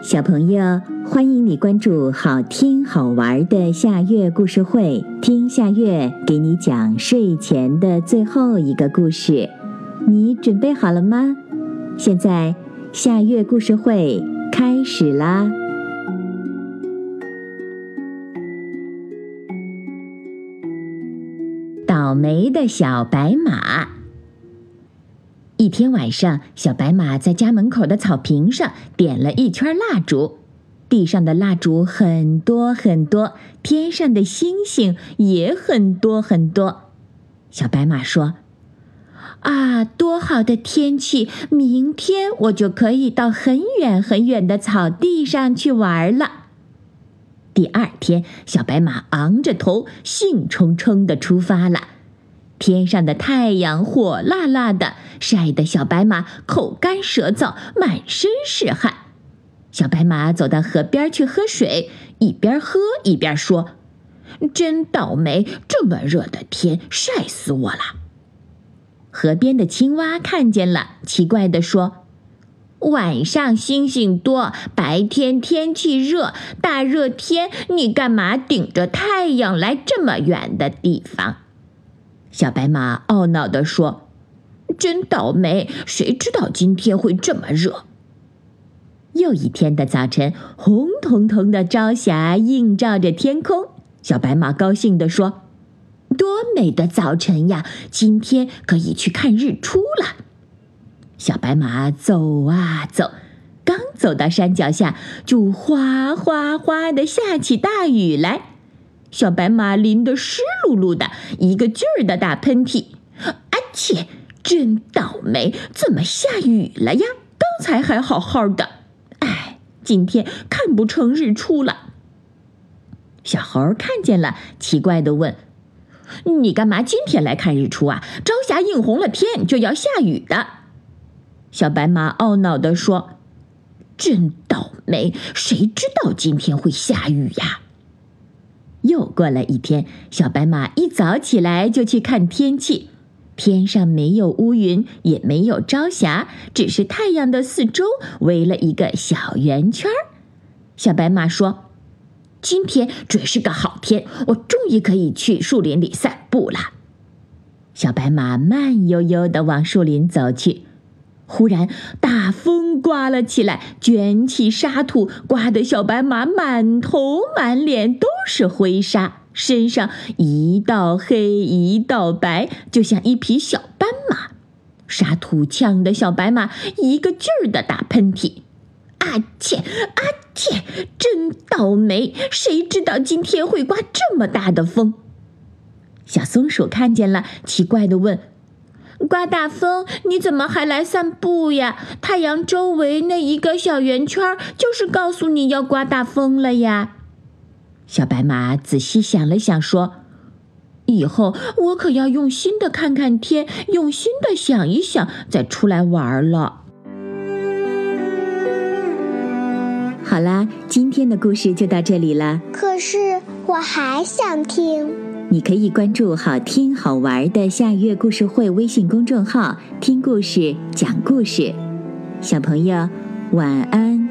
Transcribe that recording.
小朋友，欢迎你关注好听好玩的夏月故事会，听夏月给你讲睡前的最后一个故事。你准备好了吗？现在夏月故事会开始啦！倒霉的小白马。一天晚上，小白马在家门口的草坪上点了一圈蜡烛，地上的蜡烛很多很多，天上的星星也很多很多。小白马说：“啊，多好的天气！明天我就可以到很远很远的草地上去玩了。”第二天，小白马昂着头，兴冲冲地出发了。天上的太阳火辣辣的，晒得小白马口干舌燥，满身是汗。小白马走到河边去喝水，一边喝一边说：“真倒霉，这么热的天，晒死我了。”河边的青蛙看见了，奇怪地说：“晚上星星多，白天天气热，大热天你干嘛顶着太阳来这么远的地方？”小白马懊恼地说：“真倒霉，谁知道今天会这么热？”又一天的早晨，红彤彤的朝霞映照着天空。小白马高兴地说：“多美的早晨呀！今天可以去看日出了。”小白马走啊走，刚走到山脚下，就哗哗哗的下起大雨来。小白马淋得湿漉漉的，一个劲儿的打喷嚏。啊切！真倒霉，怎么下雨了呀？刚才还好好的。哎，今天看不成日出了。小猴看见了，奇怪的问：“你干嘛今天来看日出啊？朝霞映红了天，就要下雨的。”小白马懊恼地说：“真倒霉，谁知道今天会下雨呀？”又过了一天，小白马一早起来就去看天气。天上没有乌云，也没有朝霞，只是太阳的四周围了一个小圆圈儿。小白马说：“今天准是个好天，我终于可以去树林里散步了。”小白马慢悠悠地往树林走去。忽然，大风刮了起来，卷起沙土，刮得小白马满头满脸都是灰沙，身上一道黑一道白，就像一匹小斑马。沙土呛得小白马一个劲儿的打喷嚏，阿切阿切，真倒霉！谁知道今天会刮这么大的风？小松鼠看见了，奇怪的问。刮大风，你怎么还来散步呀？太阳周围那一个小圆圈，就是告诉你要刮大风了呀。小白马仔细想了想，说：“以后我可要用心的看看天，用心的想一想，再出来玩了。”好啦，今天的故事就到这里了。可是我还想听。你可以关注好听好玩的夏月故事会微信公众号，听故事，讲故事。小朋友，晚安。